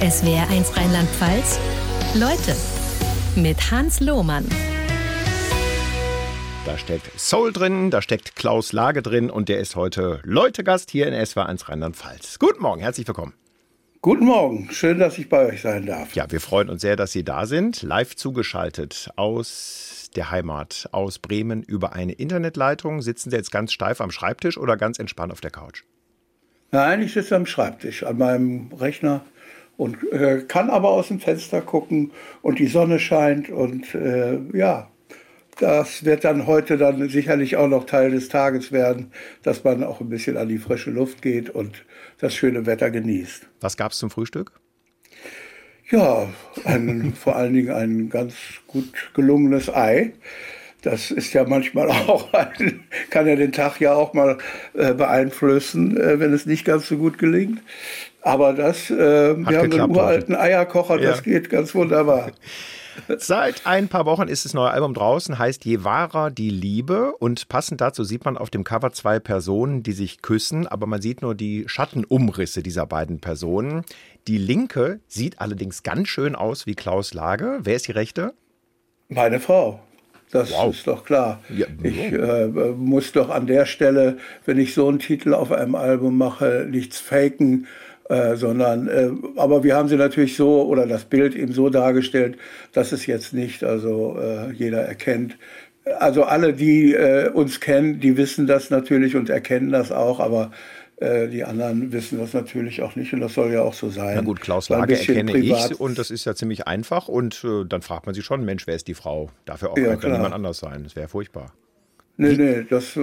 SWR1 Rheinland-Pfalz. Leute mit Hans Lohmann. Da steckt Soul drin, da steckt Klaus Lage drin und der ist heute Leutegast hier in SWR1 Rheinland-Pfalz. Guten Morgen, herzlich willkommen. Guten Morgen, schön, dass ich bei euch sein darf. Ja, wir freuen uns sehr, dass Sie da sind. Live zugeschaltet aus der Heimat, aus Bremen über eine Internetleitung. Sitzen Sie jetzt ganz steif am Schreibtisch oder ganz entspannt auf der Couch? Nein, ich sitze am Schreibtisch, an meinem Rechner und äh, kann aber aus dem Fenster gucken und die Sonne scheint und äh, ja, das wird dann heute dann sicherlich auch noch Teil des Tages werden, dass man auch ein bisschen an die frische Luft geht und das schöne Wetter genießt. Was gab es zum Frühstück? Ja, ein, vor allen Dingen ein ganz gut gelungenes Ei. Das ist ja manchmal auch, ein, kann ja den Tag ja auch mal äh, beeinflussen, äh, wenn es nicht ganz so gut gelingt. Aber das, äh, wir haben einen uralten Eierkocher, das ja. geht ganz wunderbar. Seit ein paar Wochen ist das neue Album draußen, heißt Je wahrer die Liebe. Und passend dazu sieht man auf dem Cover zwei Personen, die sich küssen, aber man sieht nur die Schattenumrisse dieser beiden Personen. Die linke sieht allerdings ganz schön aus wie Klaus Lage. Wer ist die rechte? Meine Frau. Das wow. ist doch klar. Ja, ich äh, muss doch an der Stelle, wenn ich so einen Titel auf einem Album mache, nichts faken äh, sondern, äh, aber wir haben sie natürlich so oder das Bild eben so dargestellt, dass es jetzt nicht also äh, jeder erkennt. Also alle, die äh, uns kennen, die wissen das natürlich und erkennen das auch, aber äh, die anderen wissen das natürlich auch nicht und das soll ja auch so sein. Na gut, Klaus Lage erkenne privat. ich und das ist ja ziemlich einfach und dann fragt man sich schon, Mensch, wer ist die Frau? Dafür auch ja, niemand anders sein. Das wäre furchtbar. Nee, nee, das, äh,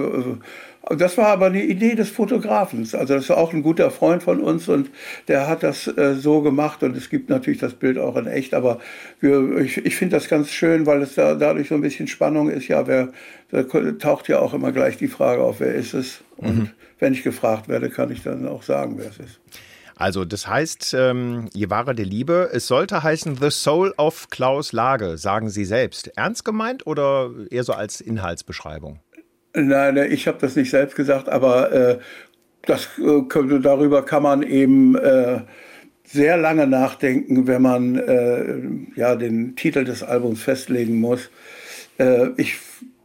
das war aber eine Idee des Fotografen. Also das war auch ein guter Freund von uns und der hat das äh, so gemacht und es gibt natürlich das Bild auch in echt, aber wir, ich, ich finde das ganz schön, weil es da dadurch so ein bisschen Spannung ist. Ja, wer, da taucht ja auch immer gleich die Frage auf, wer ist es? Und mhm. wenn ich gefragt werde, kann ich dann auch sagen, wer es ist. Also das heißt, ähm, Je wahre der Liebe, es sollte heißen The Soul of Klaus Lage, sagen Sie selbst. Ernst gemeint oder eher so als Inhaltsbeschreibung? Nein, ich habe das nicht selbst gesagt, aber äh, das, äh, darüber kann man eben äh, sehr lange nachdenken, wenn man äh, ja, den Titel des Albums festlegen muss. Äh, ich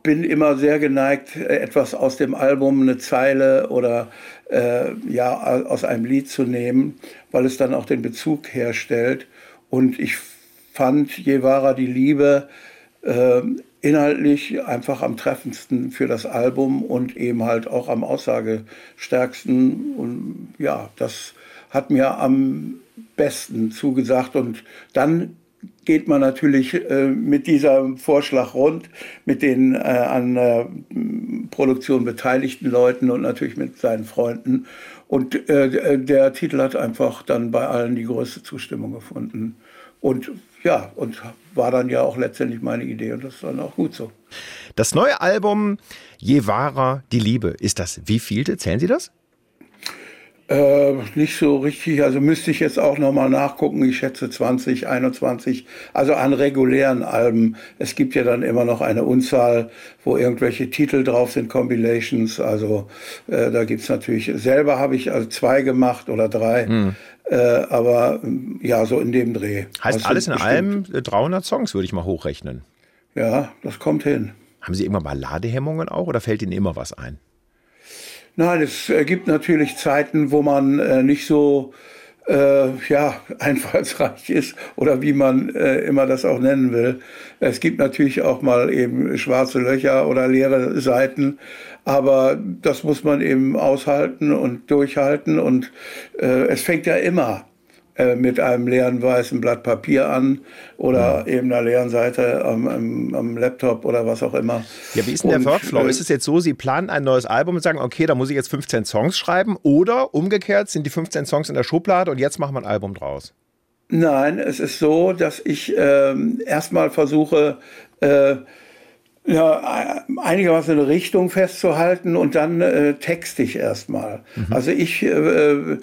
bin immer sehr geneigt, etwas aus dem Album, eine Zeile oder äh, ja, aus einem Lied zu nehmen, weil es dann auch den Bezug herstellt. Und ich fand, je wahrer die Liebe, äh, inhaltlich einfach am treffendsten für das Album und eben halt auch am aussagestärksten. Und ja, das hat mir am besten zugesagt. Und dann geht man natürlich äh, mit diesem Vorschlag rund, mit den äh, an der Produktion beteiligten Leuten und natürlich mit seinen Freunden. Und äh, der Titel hat einfach dann bei allen die größte Zustimmung gefunden. Und ja, und war dann ja auch letztendlich meine Idee und das ist dann auch gut so. Das neue Album Je wahrer die Liebe, ist das wie vielte? Zählen Sie das? Äh, nicht so richtig, also müsste ich jetzt auch nochmal nachgucken. Ich schätze 20, 21, also an regulären Alben. Es gibt ja dann immer noch eine Unzahl, wo irgendwelche Titel drauf sind, Compilations. Also äh, da gibt's natürlich, selber habe ich also zwei gemacht oder drei. Hm. Äh, aber ja, so in dem Dreh. Heißt also alles in allem 300 Songs, würde ich mal hochrechnen. Ja, das kommt hin. Haben Sie irgendwann mal Ladehemmungen auch oder fällt Ihnen immer was ein? Nein, es gibt natürlich Zeiten, wo man äh, nicht so äh, ja, einfallsreich ist oder wie man äh, immer das auch nennen will. Es gibt natürlich auch mal eben schwarze Löcher oder leere Seiten, aber das muss man eben aushalten und durchhalten und äh, es fängt ja immer äh, mit einem leeren weißen Blatt Papier an oder ja. eben einer leeren Seite am, am, am, Laptop oder was auch immer. Ja, wie ist denn der Workflow? Äh, ist es jetzt so, Sie planen ein neues Album und sagen, okay, da muss ich jetzt 15 Songs schreiben oder umgekehrt sind die 15 Songs in der Schublade und jetzt machen wir ein Album draus? Nein, es ist so, dass ich äh, erstmal versuche, äh, ja, einigermaßen eine Richtung festzuhalten und dann äh, texte ich erstmal. Mhm. Also ich äh,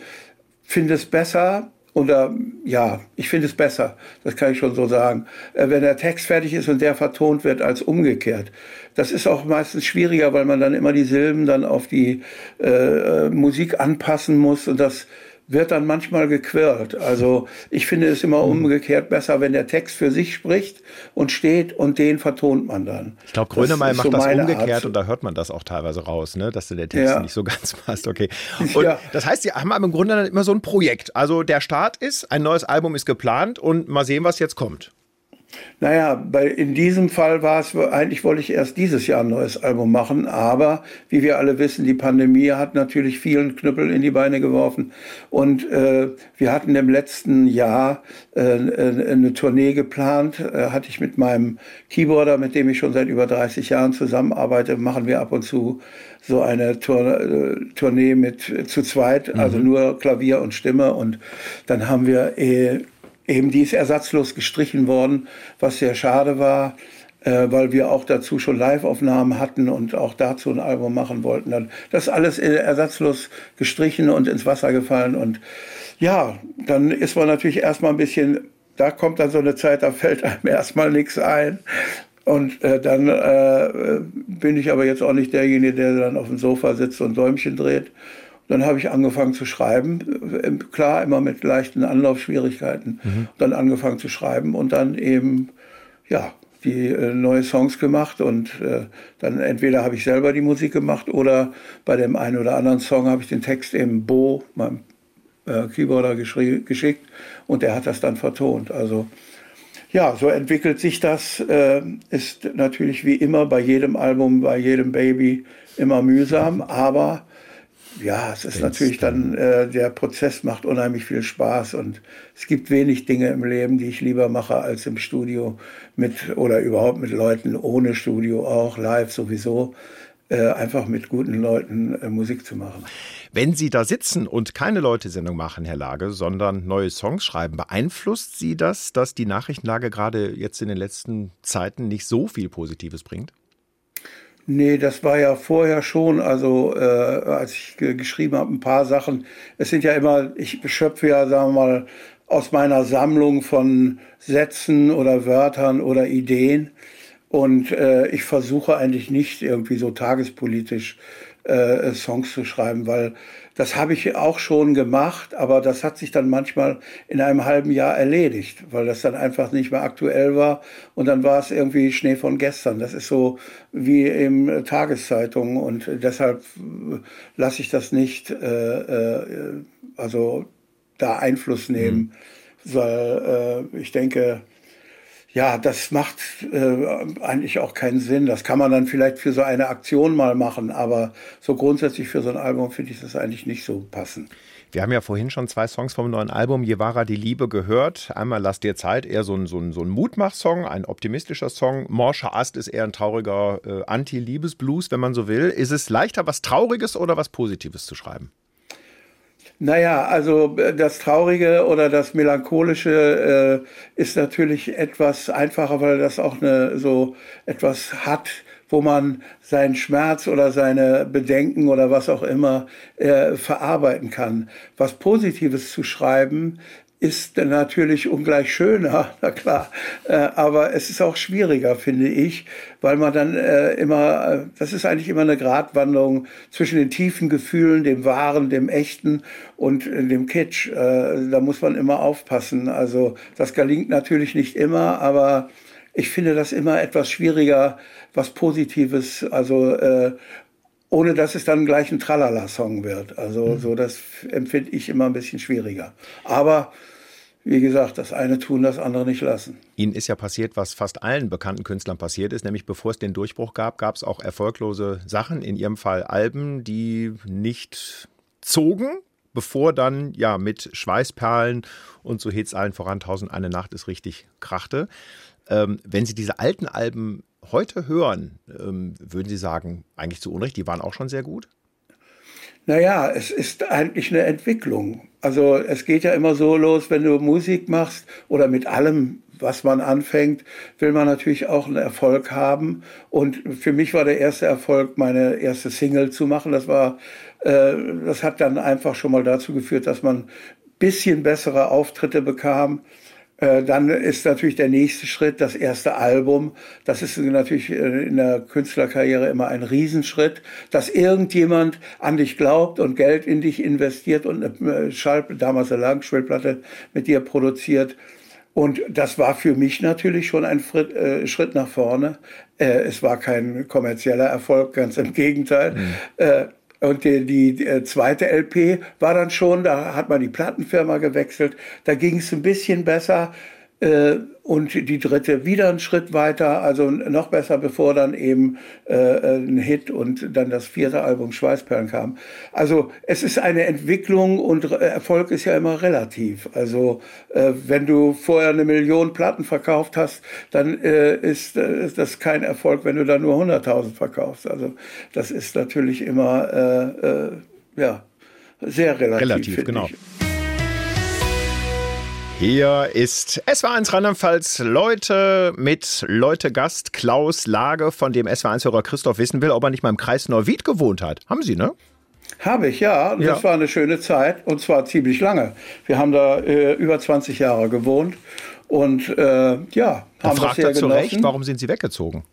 finde es besser, oder ja, ich finde es besser, das kann ich schon so sagen, äh, wenn der Text fertig ist und der vertont wird als umgekehrt. Das ist auch meistens schwieriger, weil man dann immer die Silben dann auf die äh, Musik anpassen muss und das wird dann manchmal gequirlt. Also ich finde es immer mhm. umgekehrt besser, wenn der Text für sich spricht und steht und den vertont man dann. Ich glaube, Grönemeyer macht so das umgekehrt Art. und da hört man das auch teilweise raus, ne? dass der Text ja. nicht so ganz passt. Okay. Und ja. das heißt, Sie haben im Grunde dann immer so ein Projekt. Also der Start ist, ein neues Album ist geplant und mal sehen, was jetzt kommt. Naja, bei, in diesem Fall war es, eigentlich wollte ich erst dieses Jahr ein neues Album machen, aber wie wir alle wissen, die Pandemie hat natürlich vielen Knüppel in die Beine geworfen und äh, wir hatten im letzten Jahr äh, eine Tournee geplant, äh, hatte ich mit meinem Keyboarder, mit dem ich schon seit über 30 Jahren zusammenarbeite, machen wir ab und zu so eine Tour, äh, Tournee mit zu zweit, also mhm. nur Klavier und Stimme und dann haben wir äh, Eben die ist ersatzlos gestrichen worden, was sehr schade war, äh, weil wir auch dazu schon Live-Aufnahmen hatten und auch dazu ein Album machen wollten. Das alles ersatzlos gestrichen und ins Wasser gefallen. Und ja, dann ist man natürlich erstmal ein bisschen, da kommt dann so eine Zeit, da fällt einem erstmal nichts ein. Und äh, dann äh, bin ich aber jetzt auch nicht derjenige, der dann auf dem Sofa sitzt und Däumchen dreht, dann habe ich angefangen zu schreiben, äh, klar immer mit leichten Anlaufschwierigkeiten. Mhm. Dann angefangen zu schreiben und dann eben ja die äh, neue Songs gemacht und äh, dann entweder habe ich selber die Musik gemacht oder bei dem einen oder anderen Song habe ich den Text eben Bo, meinem äh, Keyboarder, geschickt und der hat das dann vertont. Also ja, so entwickelt sich das. Äh, ist natürlich wie immer bei jedem Album, bei jedem Baby immer mühsam, aber ja, es ist natürlich dann, äh, der Prozess macht unheimlich viel Spaß und es gibt wenig Dinge im Leben, die ich lieber mache, als im Studio mit oder überhaupt mit Leuten ohne Studio auch, live sowieso, äh, einfach mit guten Leuten äh, Musik zu machen. Wenn Sie da sitzen und keine Leute-Sendung machen, Herr Lage, sondern neue Songs schreiben, beeinflusst Sie das, dass die Nachrichtenlage gerade jetzt in den letzten Zeiten nicht so viel Positives bringt? Nee, das war ja vorher schon, also äh, als ich geschrieben habe, ein paar Sachen. Es sind ja immer, ich schöpfe ja, sagen wir mal, aus meiner Sammlung von Sätzen oder Wörtern oder Ideen. Und äh, ich versuche eigentlich nicht irgendwie so tagespolitisch äh, Songs zu schreiben, weil das habe ich auch schon gemacht, aber das hat sich dann manchmal in einem halben Jahr erledigt, weil das dann einfach nicht mehr aktuell war und dann war es irgendwie Schnee von gestern. Das ist so wie in Tageszeitungen und deshalb äh, lasse ich das nicht, äh, äh, also da Einfluss nehmen, mhm. weil äh, ich denke, ja, das macht äh, eigentlich auch keinen Sinn. Das kann man dann vielleicht für so eine Aktion mal machen, aber so grundsätzlich für so ein Album finde ich das eigentlich nicht so passend. Wir haben ja vorhin schon zwei Songs vom neuen Album Jevara die Liebe gehört. Einmal Lass dir Zeit, eher so ein, so ein, so ein Mutmach-Song, ein optimistischer Song. Morscher Ast ist eher ein trauriger äh, Anti-Liebes-Blues, wenn man so will. Ist es leichter, was Trauriges oder was Positives zu schreiben? Naja, also äh, das Traurige oder das Melancholische äh, ist natürlich etwas einfacher, weil das auch eine, so etwas hat, wo man seinen Schmerz oder seine Bedenken oder was auch immer äh, verarbeiten kann. Was Positives zu schreiben ist natürlich ungleich schöner, na klar. Äh, aber es ist auch schwieriger, finde ich, weil man dann äh, immer, äh, das ist eigentlich immer eine Gratwanderung zwischen den tiefen Gefühlen, dem Wahren, dem Echten und dem Kitsch. Da muss man immer aufpassen. Also das gelingt natürlich nicht immer, aber ich finde das immer etwas schwieriger, was Positives, also äh, ohne dass es dann gleich ein Tralala-Song wird. Also mhm. so das empfinde ich immer ein bisschen schwieriger. Aber wie gesagt, das eine tun, das andere nicht lassen. Ihnen ist ja passiert, was fast allen bekannten Künstlern passiert ist, nämlich bevor es den Durchbruch gab, gab es auch erfolglose Sachen, in Ihrem Fall Alben, die nicht zogen, bevor dann ja mit Schweißperlen und so Hits allen voran tausend eine Nacht ist richtig krachte. Ähm, wenn Sie diese alten Alben heute hören, ähm, würden Sie sagen, eigentlich zu Unrecht, die waren auch schon sehr gut? Naja, es ist eigentlich eine Entwicklung. Also es geht ja immer so los, wenn du Musik machst oder mit allem, was man anfängt, will man natürlich auch einen Erfolg haben. Und für mich war der erste Erfolg, meine erste Single zu machen. Das war, äh, das hat dann einfach schon mal dazu geführt, dass man bisschen bessere Auftritte bekam. Äh, dann ist natürlich der nächste Schritt das erste Album. Das ist natürlich äh, in der Künstlerkarriere immer ein Riesenschritt, dass irgendjemand an dich glaubt und Geld in dich investiert und eine Schall, damals eine Langspielplatte mit dir produziert. Und das war für mich natürlich schon ein Schritt nach vorne. Es war kein kommerzieller Erfolg, ganz im Gegenteil. Mhm. Und die, die, die, äh, zweite LP war dann schon, da hat man die Plattenfirma gewechselt, da ging es ein bisschen besser. Äh, und die dritte wieder einen Schritt weiter, also noch besser, bevor dann eben äh, ein Hit und dann das vierte Album Schweißperlen kam. Also es ist eine Entwicklung und Erfolg ist ja immer relativ. Also äh, wenn du vorher eine Million Platten verkauft hast, dann äh, ist, äh, ist das kein Erfolg, wenn du dann nur 100.000 verkaufst. Also das ist natürlich immer äh, ja sehr relativ. Relativ, genau. Ich. Hier ist SW1 Rheinland-Pfalz Leute mit Leute Gast Klaus Lage, von dem SW1-Hörer Christoph wissen will, ob er nicht mal im Kreis Neuwied gewohnt hat. Haben Sie, ne? Habe ich, ja. Das ja. war eine schöne Zeit und zwar ziemlich lange. Wir haben da äh, über 20 Jahre gewohnt und äh, ja, haben da fragt das er zu Recht, warum sind Sie weggezogen?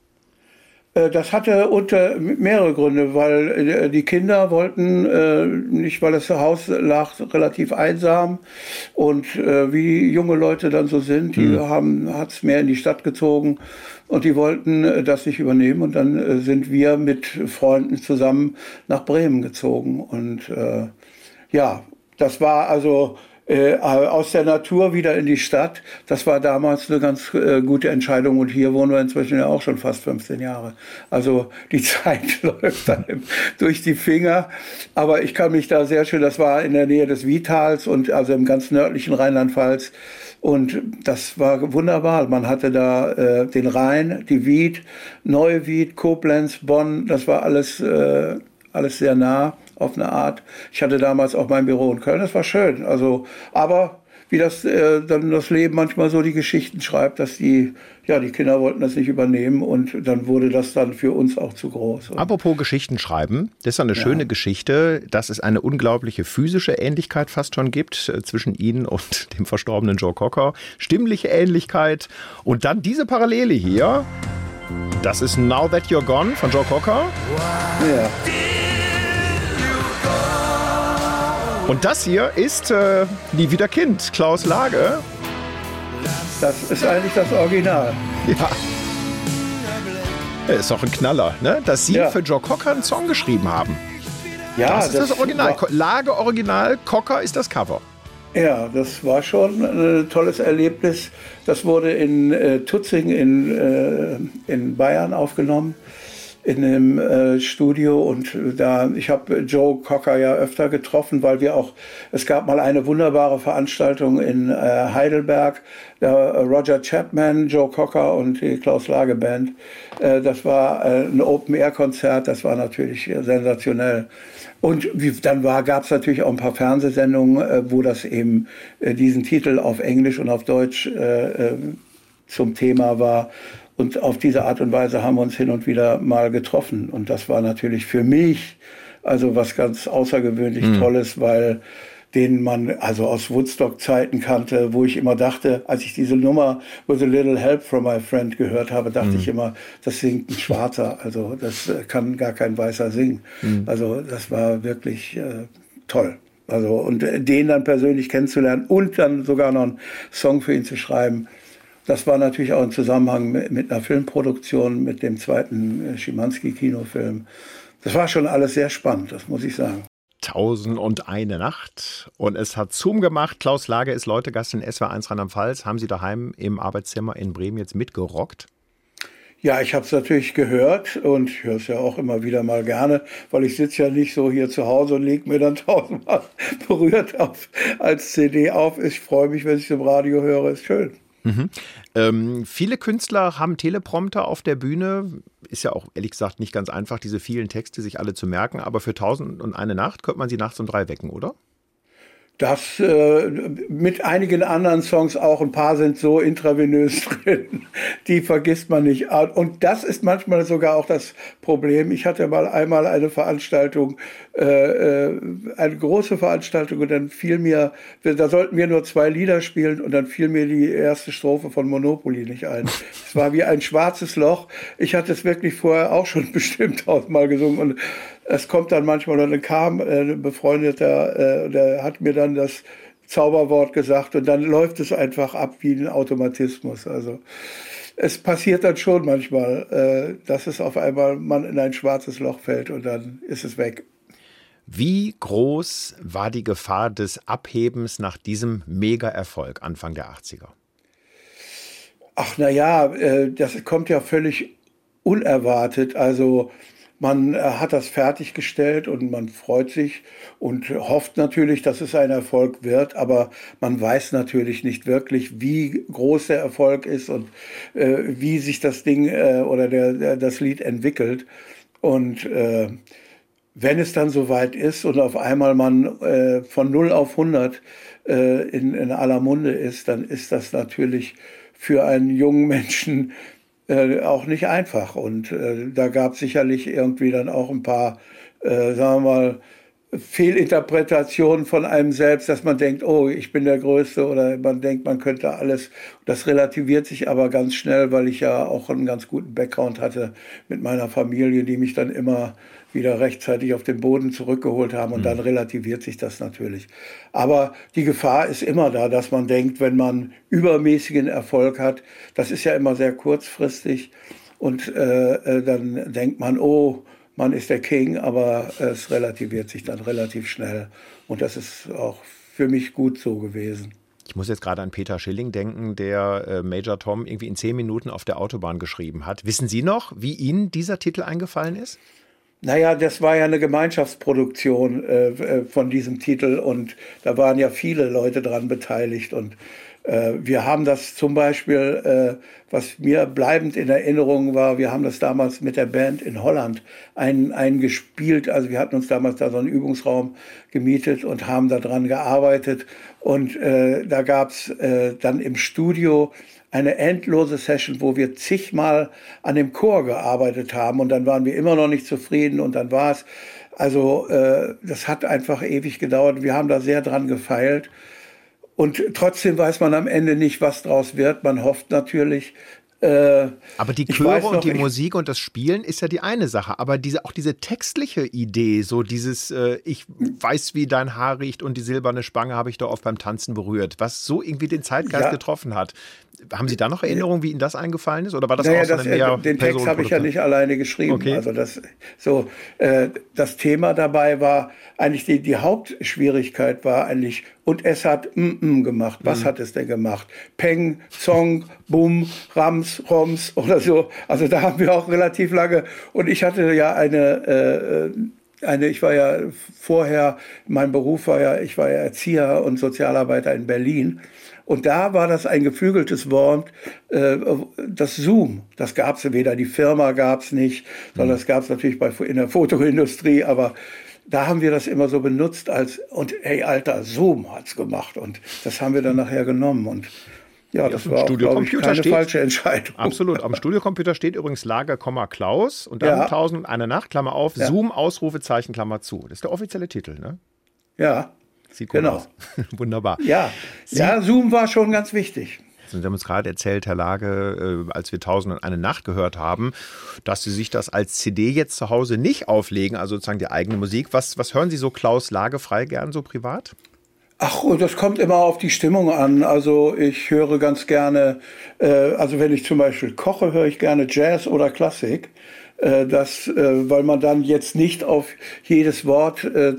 Äh, das hatte unter mehrere Gründe, weil äh, die Kinder wollten äh, nicht, weil das Haus lag relativ einsam. Und wie junge Leute dann so sind, die mhm. haben hat's mehr in die Stadt gezogen. Und die wollten das nicht übernehmen. Und dann sind wir mit Freunden zusammen nach Bremen gezogen. Und äh, ja, das war also äh, aus der Natur wieder in die Stadt. Das war damals eine ganz äh, gute Entscheidung und hier wohnen wir inzwischen ja auch schon fast 15 Jahre. Also die Zeit läuft einem durch die Finger. Aber ich kann mich da sehr schön, das war in der Nähe des Vitals und also im ganz nördlichen Rheinland-Pfalz. Und das war wunderbar. Man hatte da äh, den Rhein, die Wied, Neuwied, Koblenz, Bonn. Das war alles, äh, alles sehr nah auf eine Art. Ich hatte damals auch mein Büro in Köln, das war schön. Also, aber wie das äh, dann das Leben manchmal so die Geschichten schreibt, dass die, ja, die Kinder wollten das nicht übernehmen und dann wurde das dann für uns auch zu groß. Und Apropos Geschichten schreiben, das ist eine ja. schöne Geschichte, dass es eine unglaubliche physische Ähnlichkeit fast schon gibt äh, zwischen Ihnen und dem verstorbenen Joe Cocker. Stimmliche Ähnlichkeit und dann diese Parallele hier. Das ist Now That You're Gone von Joe Cocker. Wow. Ja. Und das hier ist äh, Nie wieder Kind, Klaus Lage. Das ist eigentlich das Original. Ja. Er ist auch ein Knaller, ne? Dass Sie ja. für Joe Cocker einen Song geschrieben haben. Ja, das ist das, das Original. Lage Original, Cocker ist das Cover. Ja, das war schon ein tolles Erlebnis. Das wurde in äh, Tutzing in, äh, in Bayern aufgenommen in einem äh, Studio und da ich habe Joe Cocker ja öfter getroffen, weil wir auch es gab mal eine wunderbare Veranstaltung in äh, Heidelberg, der Roger Chapman, Joe Cocker und die Klaus Lage Band. Äh, das war äh, ein Open Air Konzert, das war natürlich sensationell. Und wie, dann gab es natürlich auch ein paar Fernsehsendungen, äh, wo das eben äh, diesen Titel auf Englisch und auf Deutsch äh, äh zum Thema war. Und auf diese Art und Weise haben wir uns hin und wieder mal getroffen. Und das war natürlich für mich also was ganz außergewöhnlich mhm. Tolles, weil den man also aus Woodstock-Zeiten kannte, wo ich immer dachte, als ich diese Nummer With a Little Help from My Friend gehört habe, dachte mhm. ich immer, das singt ein Schwarzer, also das äh, kann gar kein Weißer singen. Mhm. Also das war wirklich äh, toll. Also und äh, den dann persönlich kennenzulernen und dann sogar noch einen Song für ihn zu schreiben, das war natürlich auch im Zusammenhang mit, mit einer Filmproduktion, mit dem zweiten äh, Schimanski-Kinofilm. Das war schon alles sehr spannend, das muss ich sagen. Tausend und eine Nacht. Und es hat Zoom gemacht. Klaus Lage ist Leutegast in SW1 Rheinland-Pfalz. Haben Sie daheim im Arbeitszimmer in Bremen jetzt mitgerockt? Ja, ich habe es natürlich gehört und ich höre es ja auch immer wieder mal gerne, weil ich sitze ja nicht so hier zu Hause und lege mir dann tausendmal berührt auf als CD auf. Ich freue mich, wenn ich es im Radio höre, ist schön. Mhm. Ähm, viele Künstler haben Teleprompter auf der Bühne. Ist ja auch ehrlich gesagt nicht ganz einfach, diese vielen Texte sich alle zu merken. Aber für Tausend und eine Nacht könnte man sie nachts um drei wecken, oder? Das äh, mit einigen anderen Songs auch, ein paar sind so intravenös drin, die vergisst man nicht. Und das ist manchmal sogar auch das Problem. Ich hatte mal einmal eine Veranstaltung, äh, äh, eine große Veranstaltung und dann fiel mir, da sollten wir nur zwei Lieder spielen und dann fiel mir die erste Strophe von Monopoly nicht ein. Es war wie ein schwarzes Loch. Ich hatte es wirklich vorher auch schon bestimmt tausendmal gesungen und es kommt dann manchmal, oder dann kam äh, ein Befreundeter, äh, der hat mir dann das Zauberwort gesagt und dann läuft es einfach ab wie ein Automatismus. Also es passiert dann schon manchmal, äh, dass es auf einmal man in ein schwarzes Loch fällt und dann ist es weg. Wie groß war die Gefahr des Abhebens nach diesem Mega-Erfolg Anfang der 80er? Ach naja, das kommt ja völlig unerwartet. Also man äh, hat das fertiggestellt und man freut sich und hofft natürlich, dass es ein Erfolg wird, aber man weiß natürlich nicht wirklich, wie groß der Erfolg ist und äh, wie sich das Ding äh, oder der, der, das Lied entwickelt. Und äh, wenn es dann soweit ist und auf einmal man äh, von 0 auf 100 äh, in, in aller Munde ist, dann ist das natürlich für einen jungen Menschen äh, auch nicht einfach. Und äh, da gab es sicherlich irgendwie dann auch ein paar, äh, sagen wir mal, Fehlinterpretationen von einem selbst, dass man denkt, oh, ich bin der Größte oder man denkt, man könnte alles. Das relativiert sich aber ganz schnell, weil ich ja auch einen ganz guten Background hatte mit meiner Familie, die mich dann immer wieder rechtzeitig auf den Boden zurückgeholt haben und mhm. dann relativiert sich das natürlich. Aber die Gefahr ist immer da, dass man denkt, wenn man übermäßigen Erfolg hat, das ist ja immer sehr kurzfristig und äh, äh dann denkt man, oh, man ist der King, aber es relativiert sich dann relativ schnell und das ist auch für mich gut so gewesen. Ich muss jetzt gerade an Peter Schilling denken, der äh, Major Tom irgendwie in zehn Minuten auf der Autobahn geschrieben hat. Wissen Sie noch, wie Ihnen dieser Titel eingefallen ist? Naja, das war ja eine Gemeinschaftsproduktion äh, äh, von diesem Titel und da waren ja viele Leute dran beteiligt und äh, wir haben das zum Beispiel, äh, was mir bleibend in Erinnerung war, wir haben das damals mit der Band in Holland ein, eingespielt. Also wir hatten uns damals da so einen Übungsraum gemietet und haben da dran gearbeitet. Und äh, da gab's äh, dann im Studio eine endlose Session, wo wir zigmal an dem Chor gearbeitet haben und dann waren wir immer noch nicht zufrieden und dann war es, also äh, das hat einfach ewig gedauert. Wir haben da sehr dran gefeilt und trotzdem weiß man am Ende nicht, was draus wird. Man hofft natürlich, äh, aber die Chöre und die Musik und das Spielen ist ja die eine Sache. Aber diese, auch diese textliche Idee, so dieses, äh, ich weiß, wie dein Haar riecht und die silberne Spange habe ich da oft beim Tanzen berührt, was so irgendwie den Zeitgeist ja. getroffen hat. Haben Sie da noch Erinnerungen, wie Ihnen das eingefallen ist? Oder war das naja, auch so das, mehr Den Text habe ich ja nicht alleine geschrieben. Okay. Also das, so, äh, das Thema dabei war eigentlich die, die Hauptschwierigkeit war eigentlich, und es hat mm, mm gemacht. Was mhm. hat es denn gemacht? Peng, Song, Bum, Rams, Roms oder so. Also da haben wir auch relativ lange. Und ich hatte ja eine, äh, eine, ich war ja vorher, mein Beruf war ja, ich war ja Erzieher und Sozialarbeiter in Berlin. Und da war das ein geflügeltes Wort, äh, das Zoom. Das gab es weder, die Firma gab es nicht, sondern mhm. das gab es natürlich bei, in der Fotoindustrie, aber da haben wir das immer so benutzt als, und hey, Alter, Zoom hat's gemacht. Und das haben wir dann nachher genommen. Und ja, das war auch, ich, keine steht, falsche Entscheidung. Absolut. Am Studiocomputer steht übrigens Lager, Klaus und dann ja. 1000 und eine Nacht, Klammer auf, ja. Zoom, Ausrufezeichen, Klammer zu. Das ist der offizielle Titel, ne? Ja. Sieht gut genau. aus. Wunderbar. Ja. Sie, ja, Zoom war schon ganz wichtig. Sie haben uns gerade erzählt, Herr Lage, äh, als wir Tausend und eine Nacht gehört haben, dass Sie sich das als CD jetzt zu Hause nicht auflegen, also sozusagen die eigene Musik. Was, was hören Sie so Klaus Lage frei gern so privat? Ach, das kommt immer auf die Stimmung an. Also ich höre ganz gerne, äh, also wenn ich zum Beispiel koche, höre ich gerne Jazz oder Klassik. Äh, das, äh, weil man dann jetzt nicht auf jedes Wort äh,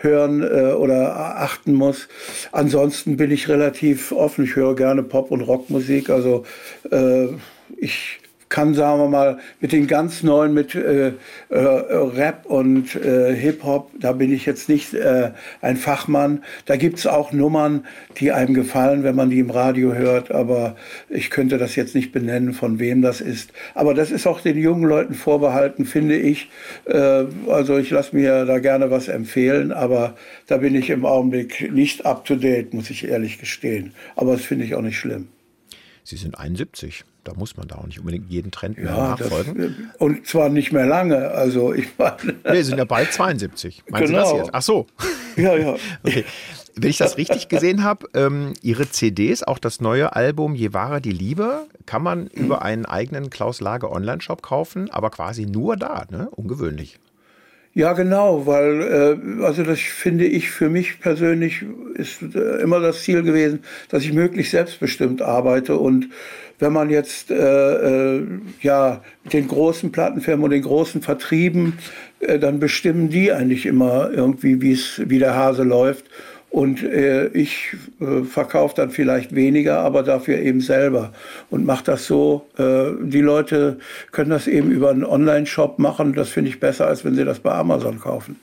zuhören äh, oder achten muss. Ansonsten bin ich relativ offen. Ich höre gerne Pop- und Rockmusik. Also äh, ich kann, sagen wir mal, mit den ganz neuen, mit äh, äh, Rap und äh, Hip-Hop, da bin ich jetzt nicht äh, ein Fachmann. Da gibt's auch Nummern, die einem gefallen, wenn man die im Radio hört, aber ich könnte das jetzt nicht benennen, von wem das ist. Aber das ist auch den jungen Leuten vorbehalten, finde ich. Äh, also ich lasse mir da gerne was empfehlen, aber da bin ich im Augenblick nicht up to date, muss ich ehrlich gestehen. Aber das finde ich auch nicht schlimm. Sie sind 71. Da muss man da auch nicht unbedingt jeden Trend mehr ja, nachfolgen. Das, und zwar nicht mehr lange. Also ich meine. Nee, sind ja bald 72. Meinen genau. Sie das jetzt? Ach so. Ja, ja. Okay. Wenn ich das richtig gesehen habe, ähm, Ihre CDs, auch das neue Album Je wahre die Liebe, kann man mhm. über einen eigenen Klaus Lage Online-Shop kaufen, aber quasi nur da. Ne? Ungewöhnlich. Ja, genau, weil äh, also das finde ich für mich persönlich ist äh, immer das Ziel gewesen, dass ich möglichst selbstbestimmt arbeite und wenn man jetzt äh, äh, ja mit den großen Plattenfirmen und den großen Vertrieben, äh, dann bestimmen die eigentlich immer irgendwie, wie es wie der Hase läuft und äh, ich äh, verkaufe dann vielleicht weniger, aber dafür eben selber und mache das so. Die Leute können das eben über einen Online-Shop machen. Das finde ich besser, als wenn sie das bei Amazon kaufen.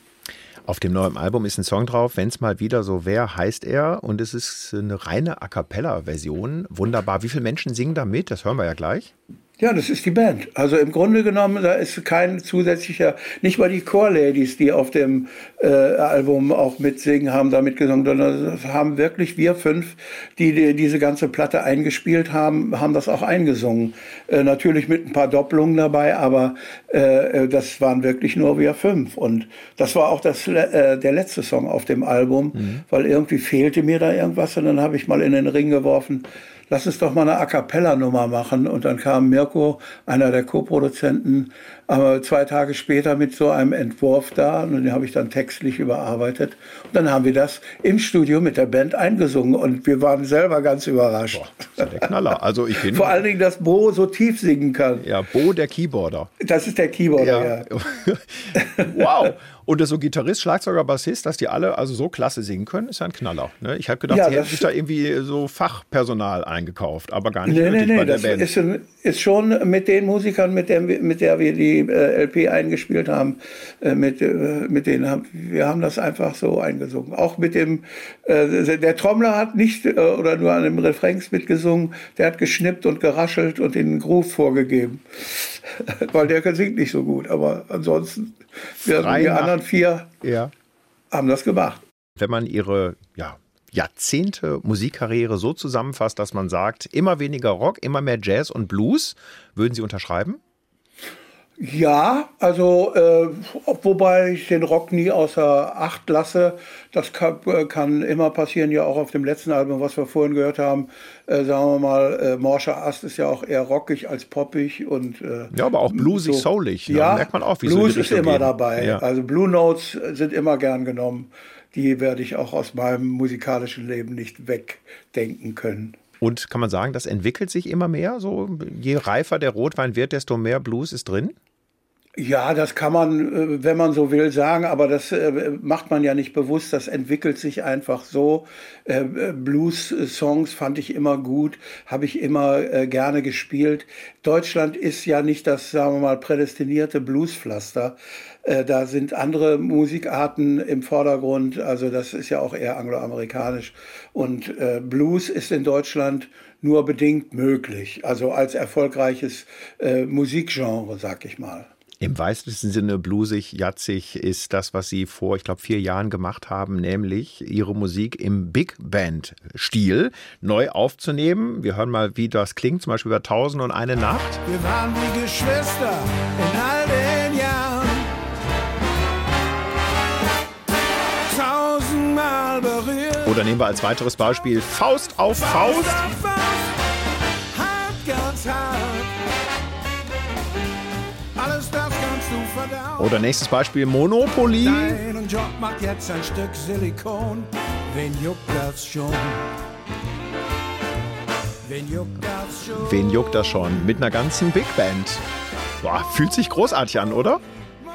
Auf dem neuen Album ist ein Song drauf, wenn es mal wieder so wäre, heißt er. Und es ist eine reine A cappella-Version. Wunderbar. Wie viele Menschen singen da mit? Das hören wir ja gleich. Ja, das ist die Band. Also im Grunde genommen, da ist kein zusätzlicher, nicht mal die Core-Ladies, die auf dem äh, Album auch mitsingen, haben da mitgesungen, sondern das haben wirklich wir fünf, die, die diese ganze Platte eingespielt haben, haben das auch eingesungen. Äh, natürlich mit ein paar Doppelungen dabei, aber äh, das waren wirklich nur wir fünf. Und das war auch das, äh, der letzte Song auf dem Album, mhm. weil irgendwie fehlte mir da irgendwas und dann habe ich mal in den Ring geworfen, lass uns doch mal eine A Cappella-Nummer machen. Und dann kam Mirko, einer der Co-Produzenten, aber zwei Tage später mit so einem Entwurf da und den habe ich dann textlich überarbeitet. Und dann haben wir das im Studio mit der Band eingesungen und wir waren selber ganz überrascht. Boah, das ist der Knaller. Also ich bin Vor allen Dingen, dass Bo so tief singen kann. Ja, Bo der Keyboarder. Das ist der Keyboarder, ja. ja. wow. Und so Gitarrist, Schlagzeuger, Bassist, dass die alle also so klasse singen können, ist ja ein Knaller. Ne? Ich habe gedacht, ja, sie hätten sich da irgendwie so Fachpersonal eingekauft, aber gar nicht nee, nee, nee, bei der das Band. Ist, ist schon mit den Musikern, mit der, mit der wir die äh, LP eingespielt haben, äh, mit, äh, mit denen haben wir haben das einfach so eingesungen. Auch mit dem, äh, der Trommler hat nicht äh, oder nur an dem Refrains mitgesungen, der hat geschnippt und geraschelt und den Groove vorgegeben. Weil der singt nicht so gut, aber ansonsten, wir, die anderen vier ja. haben das gemacht. Wenn man ihre, ja, Jahrzehnte Musikkarriere so zusammenfasst, dass man sagt, immer weniger Rock, immer mehr Jazz und Blues, würden Sie unterschreiben? Ja, also äh, wobei ich den Rock nie außer Acht lasse. Das kann, äh, kann, immer passieren, ja auch auf dem letzten Album, was wir vorhin gehört haben. Äh, sagen wir mal, äh, Morscher Ast ist ja auch eher rockig als poppig und äh, ja, aber auch bluesig, so, soulig. Ne? Ja, merkt man auch, wie Blues so ist immer gehen. dabei. Ja. Also Blue Notes sind immer gern genommen. Die werde ich auch aus meinem musikalischen Leben nicht wegdenken können. Und kann man sagen, das entwickelt sich immer mehr? So, je reifer der Rotwein wird, desto mehr Blues ist drin? Ja, das kann man, äh, wenn man so will, sagen, aber das äh, macht man ja nicht bewusst. Das entwickelt sich einfach so. Äh, Blues-Songs fand ich immer gut, habe ich immer gerne gespielt. Deutschland ist ja nicht das, sagen wir mal, prädestinierte Bluespflaster. Da sind andere Musikarten im Vordergrund. Also das ist ja auch eher angloamerikanisch. Und Blues ist in Deutschland nur bedingt möglich. Also als erfolgreiches Musikgenre, sag ich mal. Im weitesten Sinne bluesig, jatzig ist das, was Sie vor, ich glaube, vier Jahren gemacht haben, nämlich Ihre Musik im Big Band-Stil neu aufzunehmen. Wir hören mal, wie das klingt, zum Beispiel über Tausend und eine Nacht. Wir waren wie Geschwister in all den Jahren. Tausendmal berührt. Oder nehmen wir als weiteres Beispiel Faust auf Faust. Faust, auf Faust oder nächstes Beispiel Monopoly. Job macht jetzt ein Stück Silikon. Wen juckt das schon? Wen juckt das schon? Wen juckt das schon? Mit einer ganzen Big Band. Boah, fühlt sich großartig an, oder?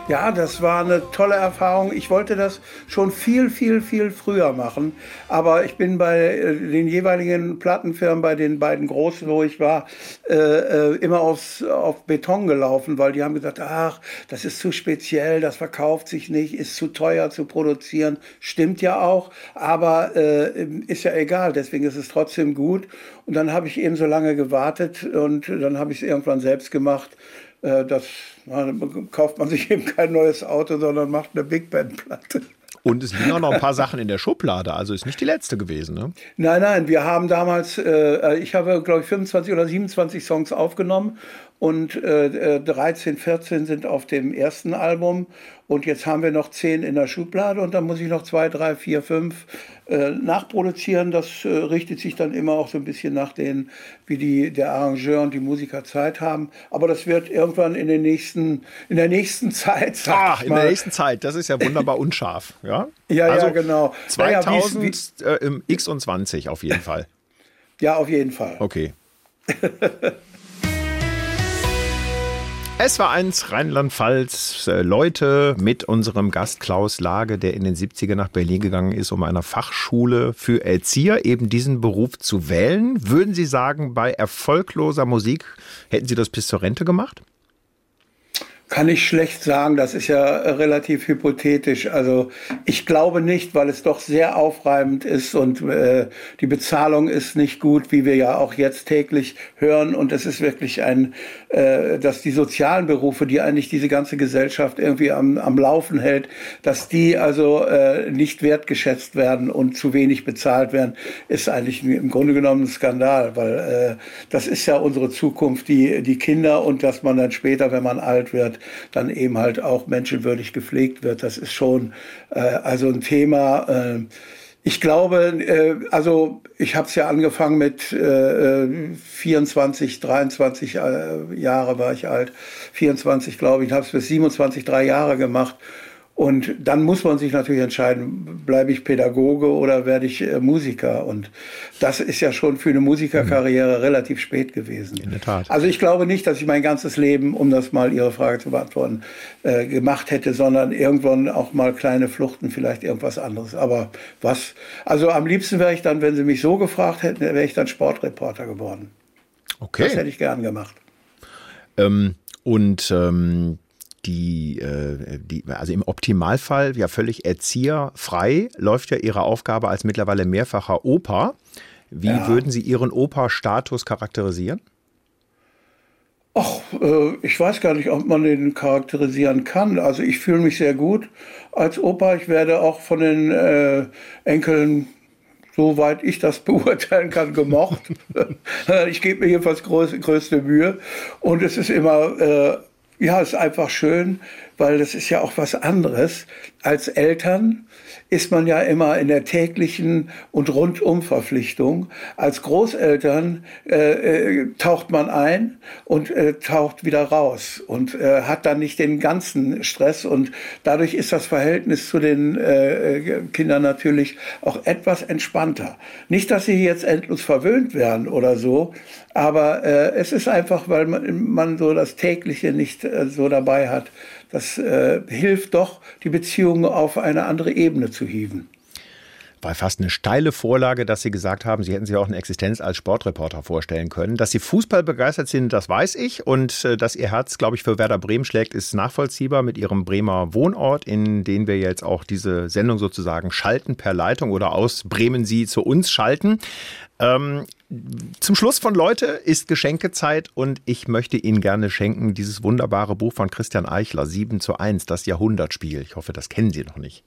Ja, das war eine tolle Erfahrung. Ich wollte das schon viel, viel, viel früher machen. Aber ich bin bei äh, den jeweiligen Plattenfirmen, bei den beiden großen, wo ich war, äh, äh, immer aufs, auf Beton gelaufen, weil die haben gesagt, ach, das ist zu speziell, das verkauft sich nicht, ist zu teuer zu produzieren. Stimmt ja auch, aber äh, ist ja egal, deswegen ist es trotzdem gut. Und dann habe ich eben so lange gewartet und dann habe ich es irgendwann selbst gemacht. Äh, das dann kauft man sich eben kein neues Auto, sondern macht eine Big Band Platte. Und es liegen auch noch ein paar Sachen in der Schublade, also ist nicht die letzte gewesen, ne? Nein, nein, wir haben damals, äh, ich habe, glaube ich, 25 oder 27 Songs aufgenommen und äh, 13, 14 sind auf dem ersten Album und jetzt haben wir noch 10 in der Schublade und dann muss ich noch 2, 3, 4, 5 äh, nachproduzieren. Das äh, richtet sich dann immer auch so ein bisschen nach den, wie die, der Arrangeur und die Musiker Zeit haben. Aber das wird irgendwann in, den nächsten, in der nächsten Zeit. Ach, in der nächsten Zeit, das ist ja wunderbar unscharf. Ja, ja, also ja genau. 2000 ja, äh, im X und 20 auf jeden Fall. Ja, auf jeden Fall. Okay. Es war eins Rheinland-Pfalz. Äh, Leute mit unserem Gast Klaus Lage, der in den 70er nach Berlin gegangen ist, um einer Fachschule für Erzieher eben diesen Beruf zu wählen. Würden Sie sagen, bei erfolgloser Musik hätten Sie das bis zur Rente gemacht? Kann ich schlecht sagen, das ist ja relativ hypothetisch. Also ich glaube nicht, weil es doch sehr aufreibend ist und äh, die Bezahlung ist nicht gut, wie wir ja auch jetzt täglich hören. Und es ist wirklich ein, äh, dass die sozialen Berufe, die eigentlich diese ganze Gesellschaft irgendwie am, am Laufen hält, dass die also äh, nicht wertgeschätzt werden und zu wenig bezahlt werden, ist eigentlich im Grunde genommen ein Skandal, weil äh, das ist ja unsere Zukunft, die, die Kinder und dass man dann später, wenn man alt wird, dann eben halt auch menschenwürdig gepflegt wird. Das ist schon äh, also ein Thema. Äh, ich glaube, äh, also ich habe es ja angefangen mit äh, 24, 23 äh, Jahre war ich alt, 24 glaube ich, habe es bis 27, drei Jahre gemacht und dann muss man sich natürlich entscheiden, bleibe ich Pädagoge oder werde ich äh, Musiker? Und das ist ja schon für eine Musikerkarriere mhm. relativ spät gewesen. In der Tat. Also ich glaube nicht, dass ich mein ganzes Leben, um das mal Ihre Frage zu beantworten, äh, gemacht hätte, sondern irgendwann auch mal kleine Fluchten, vielleicht irgendwas anderes. Aber was? Also am liebsten wäre ich dann, wenn Sie mich so gefragt hätten, wäre ich dann Sportreporter geworden. Okay. Das hätte ich gern gemacht. Ähm, und ähm, die, äh, die, also im Optimalfall ja völlig erzieherfrei, läuft ja Ihre Aufgabe als mittlerweile mehrfacher Opa. Wie ja. würden Sie Ihren Opa-Status charakterisieren? Ach, äh, ich weiß gar nicht, ob man den charakterisieren kann. Also ich fühle mich sehr gut als Opa. Ich werde auch von den äh, Enkeln soweit ich das beurteilen kann, gemocht. ich gebe mir jedenfalls größte, größte Mühe. Und es ist immer äh, ja, ist einfach schön, weil das ist ja auch was anderes. Als Eltern ist man ja immer in der täglichen und rundum Verpflichtung. Als Großeltern äh, äh, taucht man ein und äh, taucht wieder raus und äh, hat dann nicht den ganzen Stress und dadurch ist das Verhältnis zu den äh, äh, Kindern natürlich auch etwas entspannter. Nicht, dass sie jetzt endlos verwöhnt werden oder so, aber es ist einfach, weil man, man so das tägliche nicht so dabei hat das äh, hilft doch, die Beziehungen auf eine andere Ebene zu hieven. War fast eine steile Vorlage, dass Sie gesagt haben, Sie hätten sich auch eine Existenz als Sportreporter vorstellen können. Dass Sie Fußball begeistert sind, das weiß ich. Und äh, dass Ihr Herz, glaube ich, für Werder Bremen schlägt, ist nachvollziehbar mit Ihrem Bremer Wohnort, in den wir jetzt auch diese Sendung sozusagen schalten per Leitung oder aus Bremen Sie zu uns schalten. Ähm, zum Schluss von Leute ist Geschenkezeit und ich möchte Ihnen gerne schenken dieses wunderbare Buch von Christian Eichler, 7 zu 1, das Jahrhundertspiel. Ich hoffe, das kennen Sie noch nicht.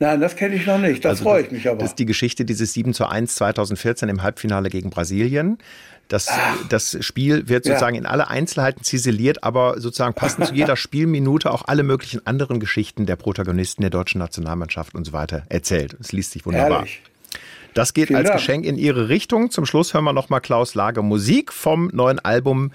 Nein, das kenne ich noch nicht. Das also freue ich mich aber. Das ist die Geschichte dieses 7 zu 1 2014 im Halbfinale gegen Brasilien. Das, das Spiel wird sozusagen ja. in alle Einzelheiten ziseliert, aber sozusagen passend zu jeder Spielminute auch alle möglichen anderen Geschichten der Protagonisten der deutschen Nationalmannschaft und so weiter erzählt. Es liest sich wunderbar. Herrlich. Das geht Vielen als Dank. Geschenk in Ihre Richtung. Zum Schluss hören wir nochmal Klaus Lager Musik vom neuen Album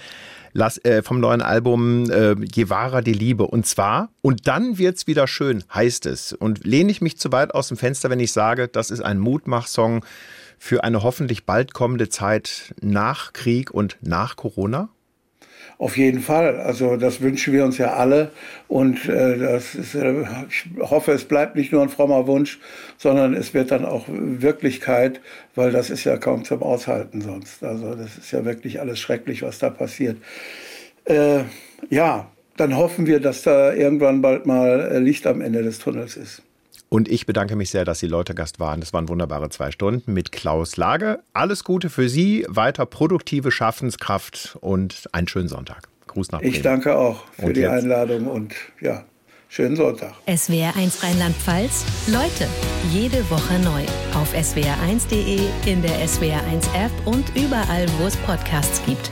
äh, vom neuen Album äh, Guevara die Liebe. Und zwar, und dann wird's wieder schön, heißt es. Und lehne ich mich zu weit aus dem Fenster, wenn ich sage, das ist ein Mutmachsong für eine hoffentlich bald kommende Zeit nach Krieg und nach Corona? Auf jeden Fall. Also das wünschen wir uns ja alle. Und äh, das ist, äh, ich hoffe, es bleibt nicht nur ein frommer Wunsch, sondern es wird dann auch Wirklichkeit, weil das ist ja kaum zum Aushalten sonst. Also das ist ja wirklich alles schrecklich, was da passiert. Äh, ja, dann hoffen wir, dass da irgendwann bald mal äh, Licht am Ende des Tunnels ist. Und ich bedanke mich sehr, dass Sie Leute Gast waren. Das waren wunderbare zwei Stunden mit Klaus Lage. Alles Gute für Sie, weiter produktive Schaffenskraft und einen schönen Sonntag. Gruß nach Bremen. Ich danke auch für und die jetzt? Einladung und ja, schönen Sonntag. SWR1 Rheinland-Pfalz, Leute, jede Woche neu. Auf swr1.de, in der SWR1-App und überall, wo es Podcasts gibt.